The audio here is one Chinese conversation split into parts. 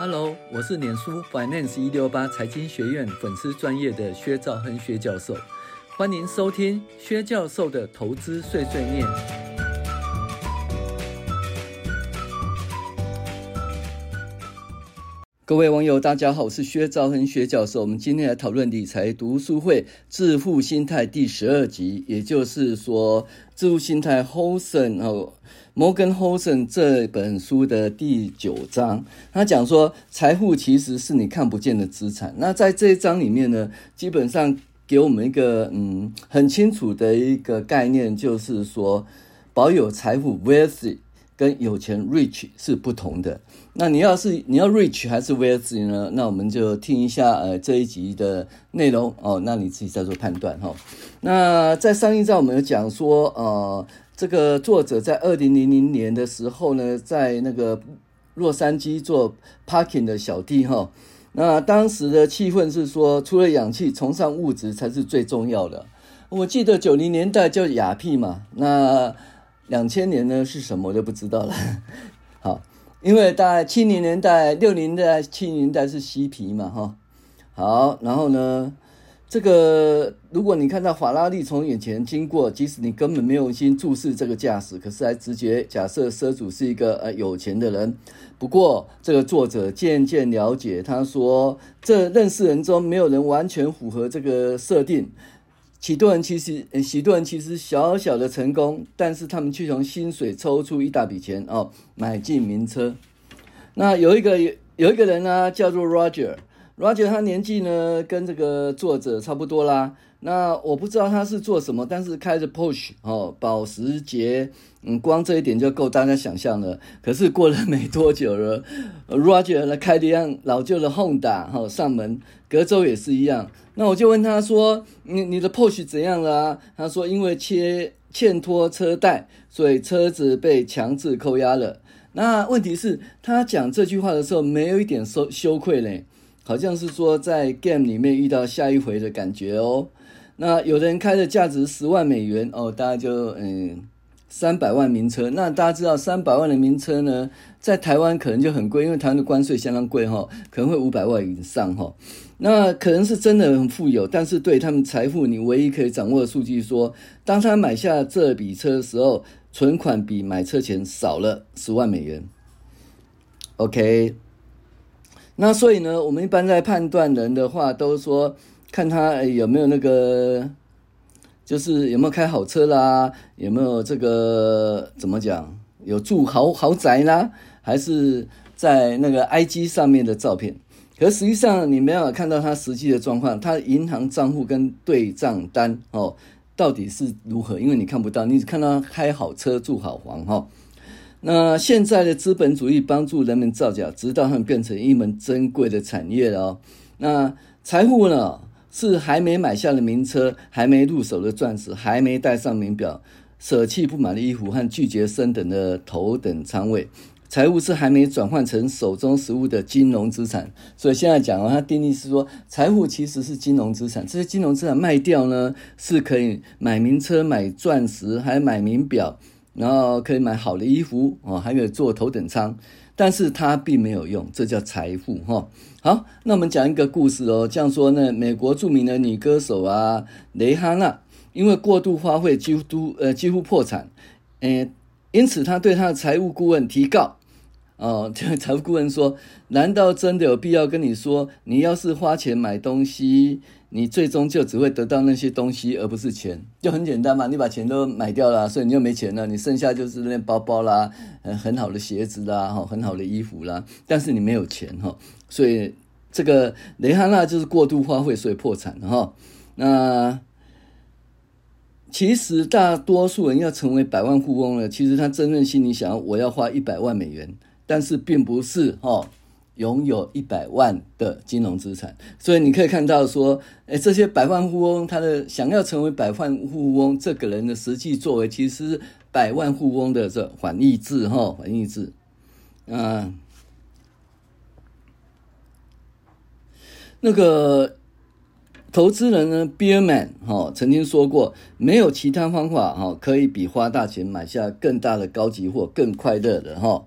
Hello，我是脸书 Finance 一六八财经学院粉丝专业的薛兆亨薛教授，欢迎收听薛教授的投资碎碎念。各位网友，大家好，我是薛兆恒薛教授。我们今天来讨论理财读书会致富心态第十二集，也就是说致富心态 Hosen 哦。摩根·霍森这本书的第九章，他讲说，财富其实是你看不见的资产。那在这一章里面呢，基本上给我们一个嗯很清楚的一个概念，就是说，保有财富 w e a t h 跟有钱 （rich） 是不同的。那你要是你要 rich 还是 wealthy 呢？那我们就听一下呃这一集的内容哦，那你自己再做判断哈、那在上一章我们有讲说呃。这个作者在二零零零年的时候呢，在那个洛杉矶做 parking 的小弟哈，那当时的气氛是说，除了氧气，崇尚物质才是最重要的。我记得九零年代叫雅屁嘛，那两千年呢是什么我就不知道了。好，因为大概七零年代、六零年代、七零年代是嬉皮嘛哈。好，然后呢？这个，如果你看到法拉利从眼前经过，即使你根本没有心注视这个驾驶，可是还直觉假设车主是一个呃有钱的人。不过，这个作者渐渐了解，他说，这认识人中没有人完全符合这个设定。许多人其实，许多人其实小小的成功，但是他们却从薪水抽出一大笔钱哦，买进名车。那有一个有有一个人呢、叫做 Roger。Roger 他年纪呢跟这个作者差不多啦。那我不知道他是做什么，但是开着 Porsche 哦，保时捷，嗯，光这一点就够大家想象了。可是过了没多久了，Roger 呢开的一辆老旧的 Honda 哈，上门，隔周也是一样。那我就问他说：“你你的 Porsche 怎样了啊？”他说：“因为欠欠拖车贷，所以车子被强制扣押了。”那问题是，他讲这句话的时候没有一点羞羞愧嘞。好像是说在 game 里面遇到下一回的感觉哦。那有的人开的价值十万美元哦，大家就嗯三百万名车。那大家知道三百万的名车呢，在台湾可能就很贵，因为台湾的关税相当贵哈，可能会五百万以上哈。那可能是真的很富有，但是对他们财富，你唯一可以掌握的数据说，当他买下这笔车的时候，存款比买车钱少了十万美元。OK。那所以呢，我们一般在判断人的话，都说看他有没有那个，就是有没有开好车啦，有没有这个怎么讲，有住豪豪宅啦，还是在那个 IG 上面的照片。可实际上你没办法看到他实际的状况，他银行账户跟对账单哦，到底是如何？因为你看不到，你只看到开好车、住好房哈。那现在的资本主义帮助人们造假，直到他们变成一门珍贵的产业了哦。那财富呢，是还没买下的名车，还没入手的钻石，还没戴上名表，舍弃不满的衣服和拒绝升等的头等舱位。财富是还没转换成手中实物的金融资产。所以现在讲啊，他定义是说，财富其实是金融资产。这些金融资产卖掉呢，是可以买名车、买钻石，还买名表。然后可以买好的衣服哦，还可以坐头等舱，但是它并没有用，这叫财富哈。好，那我们讲一个故事哦，这样说呢，美国著名的女歌手啊，蕾哈娜，因为过度花费几乎都呃几乎破产，呃，因此她对她的财务顾问提告。哦，这个财务顾问说：“难道真的有必要跟你说，你要是花钱买东西，你最终就只会得到那些东西，而不是钱？就很简单嘛，你把钱都买掉了，所以你就没钱了，你剩下就是那包包啦，很好的鞋子啦，很好的衣服啦，但是你没有钱哈，所以这个蕾哈娜就是过度花费，所以破产哈。那其实大多数人要成为百万富翁了，其实他真正心里想，我要花一百万美元。”但是并不是哈，拥有一百万的金融资产，所以你可以看到说，哎，这些百万富翁，他的想要成为百万富翁，这个人的实际作为，其实百万富翁的这反义字哈，反义字啊。那个投资人呢，Bierman 哈曾经说过，没有其他方法哈，可以比花大钱买下更大的高级货更快乐的哈。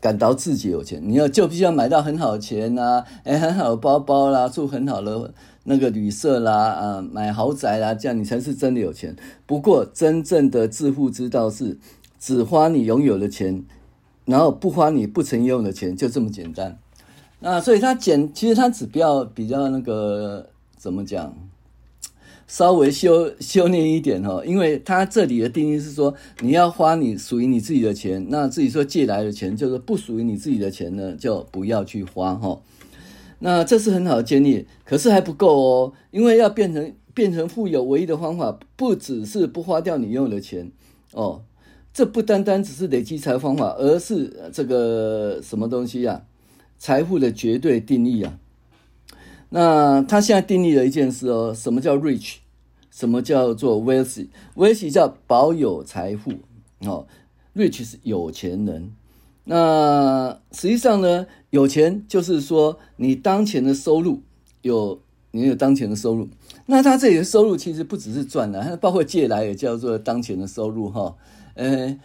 感到自己有钱，你要就必须要买到很好的钱呐、啊，哎，很好的包包啦，住很好的那个旅社啦，啊，买豪宅啦，这样你才是真的有钱。不过，真正的致富之道是只花你拥有的钱，然后不花你不曾拥有的钱，就这么简单。那所以他简，其实他指标比较那个怎么讲？稍微修修炼一点哈，因为他这里的定义是说，你要花你属于你自己的钱，那自己说借来的钱，就是不属于你自己的钱呢，就不要去花哈。那这是很好的建议，可是还不够哦，因为要变成变成富有，唯一的方法不只是不花掉你用的钱哦，这不单单只是累积财方法，而是这个什么东西呀、财富的绝对定义啊。那他现在定义了一件事哦，什么叫 rich，什么叫做 wealthy？wealthy 叫保有财富哦，rich 是有钱人。那实际上呢，有钱就是说你当前的收入有，你有当前的收入。那他这里的收入其实不只是赚的，包括借来也叫做当前的收入哈。呃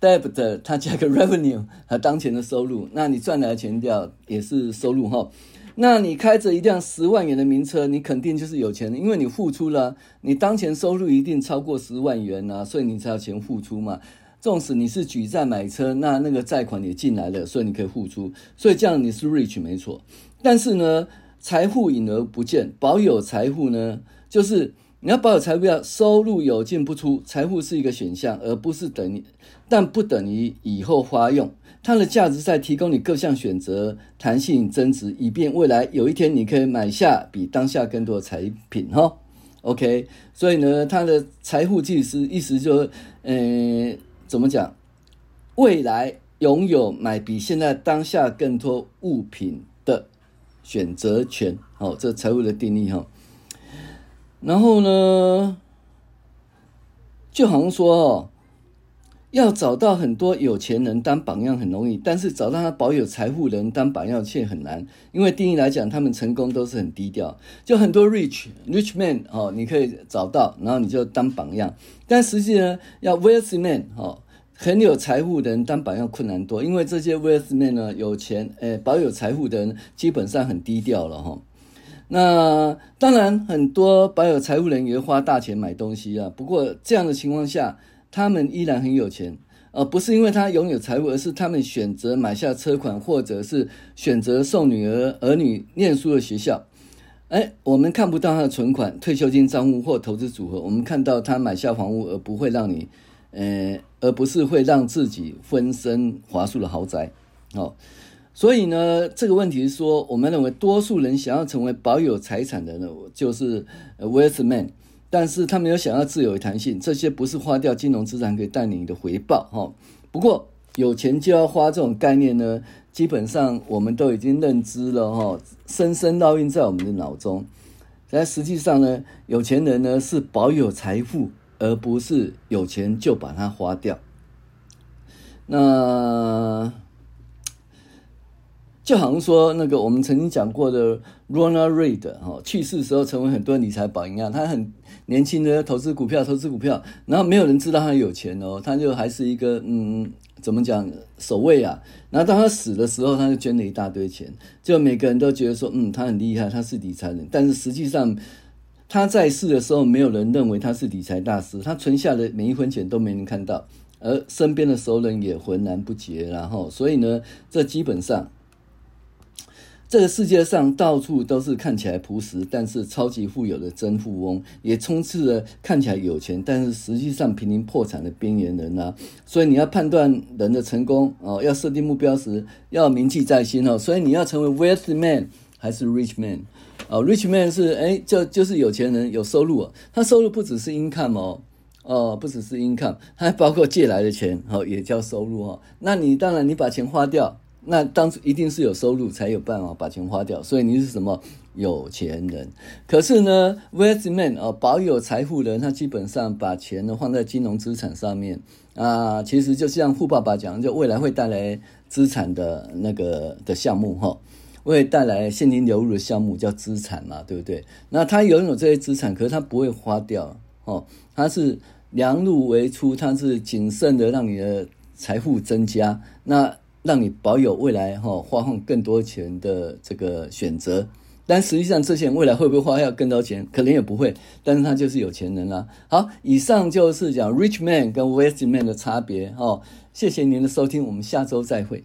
，debt 它加个 revenue 和当前的收入，那你赚来的钱掉也是收入哈。那你开着一辆十万元的名车，你肯定就是有钱的，因为你付出了，你当前收入一定超过十万元啊，所以你才有钱付出嘛。纵使你是举债买车，那那个债款也进来了，所以你可以付出，所以这样你是 rich 没错。但是呢，财富隐而不见，保有财富呢，就是你要保有财富，要收入有进不出，财富是一个选项，而不是等于，但不等于以后花用。它的价值在提供你各项选择、弹性、增值，以便未来有一天你可以买下比当下更多的产品哈。OK，所以呢，它的财富即是意思就是，呃，怎么讲？未来拥有买比现在当下更多物品的选择权。好，这财富的定义哈。然后呢，就好像说哦。要找到很多有钱人当榜样很容易，但是找到他保有财富的人当榜样却很难。因为定义来讲，他们成功都是很低调。就很多 rich rich man 哦，你可以找到，然后你就当榜样。但实际呢，要 wealthy man 哦，很有财富的人当榜样困难多。因为这些 wealthy man 呢，有钱诶，保有财富的人基本上很低调了哈。那当然，很多保有财富人也会花大钱买东西啊。不过这样的情况下，他们依然很有钱，而不是因为他拥有财富，而是他们选择买下车款，或者是选择送女儿儿女念书的学校。哎，我们看不到他的存款、退休金账户或投资组合，我们看到他买下房屋，而不会让你，呃，而不是会让自己分身乏术的豪宅。哦，所以呢，这个问题是说，我们认为多数人想要成为保有财产的人，就是 wealth man。但是他没有想要自由与弹性，这些不是花掉金融资产可以带你的回报哈。不过有钱就要花这种概念呢，基本上我们都已经认知了哈，深深烙印在我们的脑中。但实际上呢，有钱人呢是保有财富，而不是有钱就把它花掉。那。就好像说那个我们曾经讲过的 Ronald Reagan 哈，去世的时候成为很多理财宝一样，他很年轻的投资股票，投资股票，然后没有人知道他有钱哦，他就还是一个嗯，怎么讲守卫啊。然后当他死的时候，他就捐了一大堆钱，就每个人都觉得说嗯，他很厉害，他是理财人。但是实际上他在世的时候，没有人认为他是理财大师，他存下的每一分钱都没人看到，而身边的熟人也浑然不觉。然后所以呢，这基本上。这个世界上到处都是看起来朴实，但是超级富有的真富翁，也充斥着看起来有钱，但是实际上濒临破产的边缘人啊。所以你要判断人的成功哦，要设定目标时要铭记在心哦。所以你要成为 wealthy man 还是 rich man？哦，rich man 是哎，就就是有钱人，有收入哦。他收入不只是 income 哦，哦，不只是 income，还包括借来的钱哦，也叫收入哦。那你当然你把钱花掉。那当初一定是有收入才有办法把钱花掉，所以你是什么有钱人？可是呢，wealth man 哦，保有财富人，他基本上把钱呢放在金融资产上面啊，其实就像富爸爸讲，就未来会带来资产的那个的项目哈，会带来现金流入的项目叫资产嘛，对不对？那他拥有这些资产，可是他不会花掉哦，他是量入为出，他是谨慎的让你的财富增加那。让你保有未来哈花费更多钱的这个选择。但实际上，这些人未来会不会花要更多钱？可能也不会，但是他就是有钱人啦。好，以上就是讲 rich man 跟 wealthy man 的差别。哦，谢谢您的收听，我们下周再会。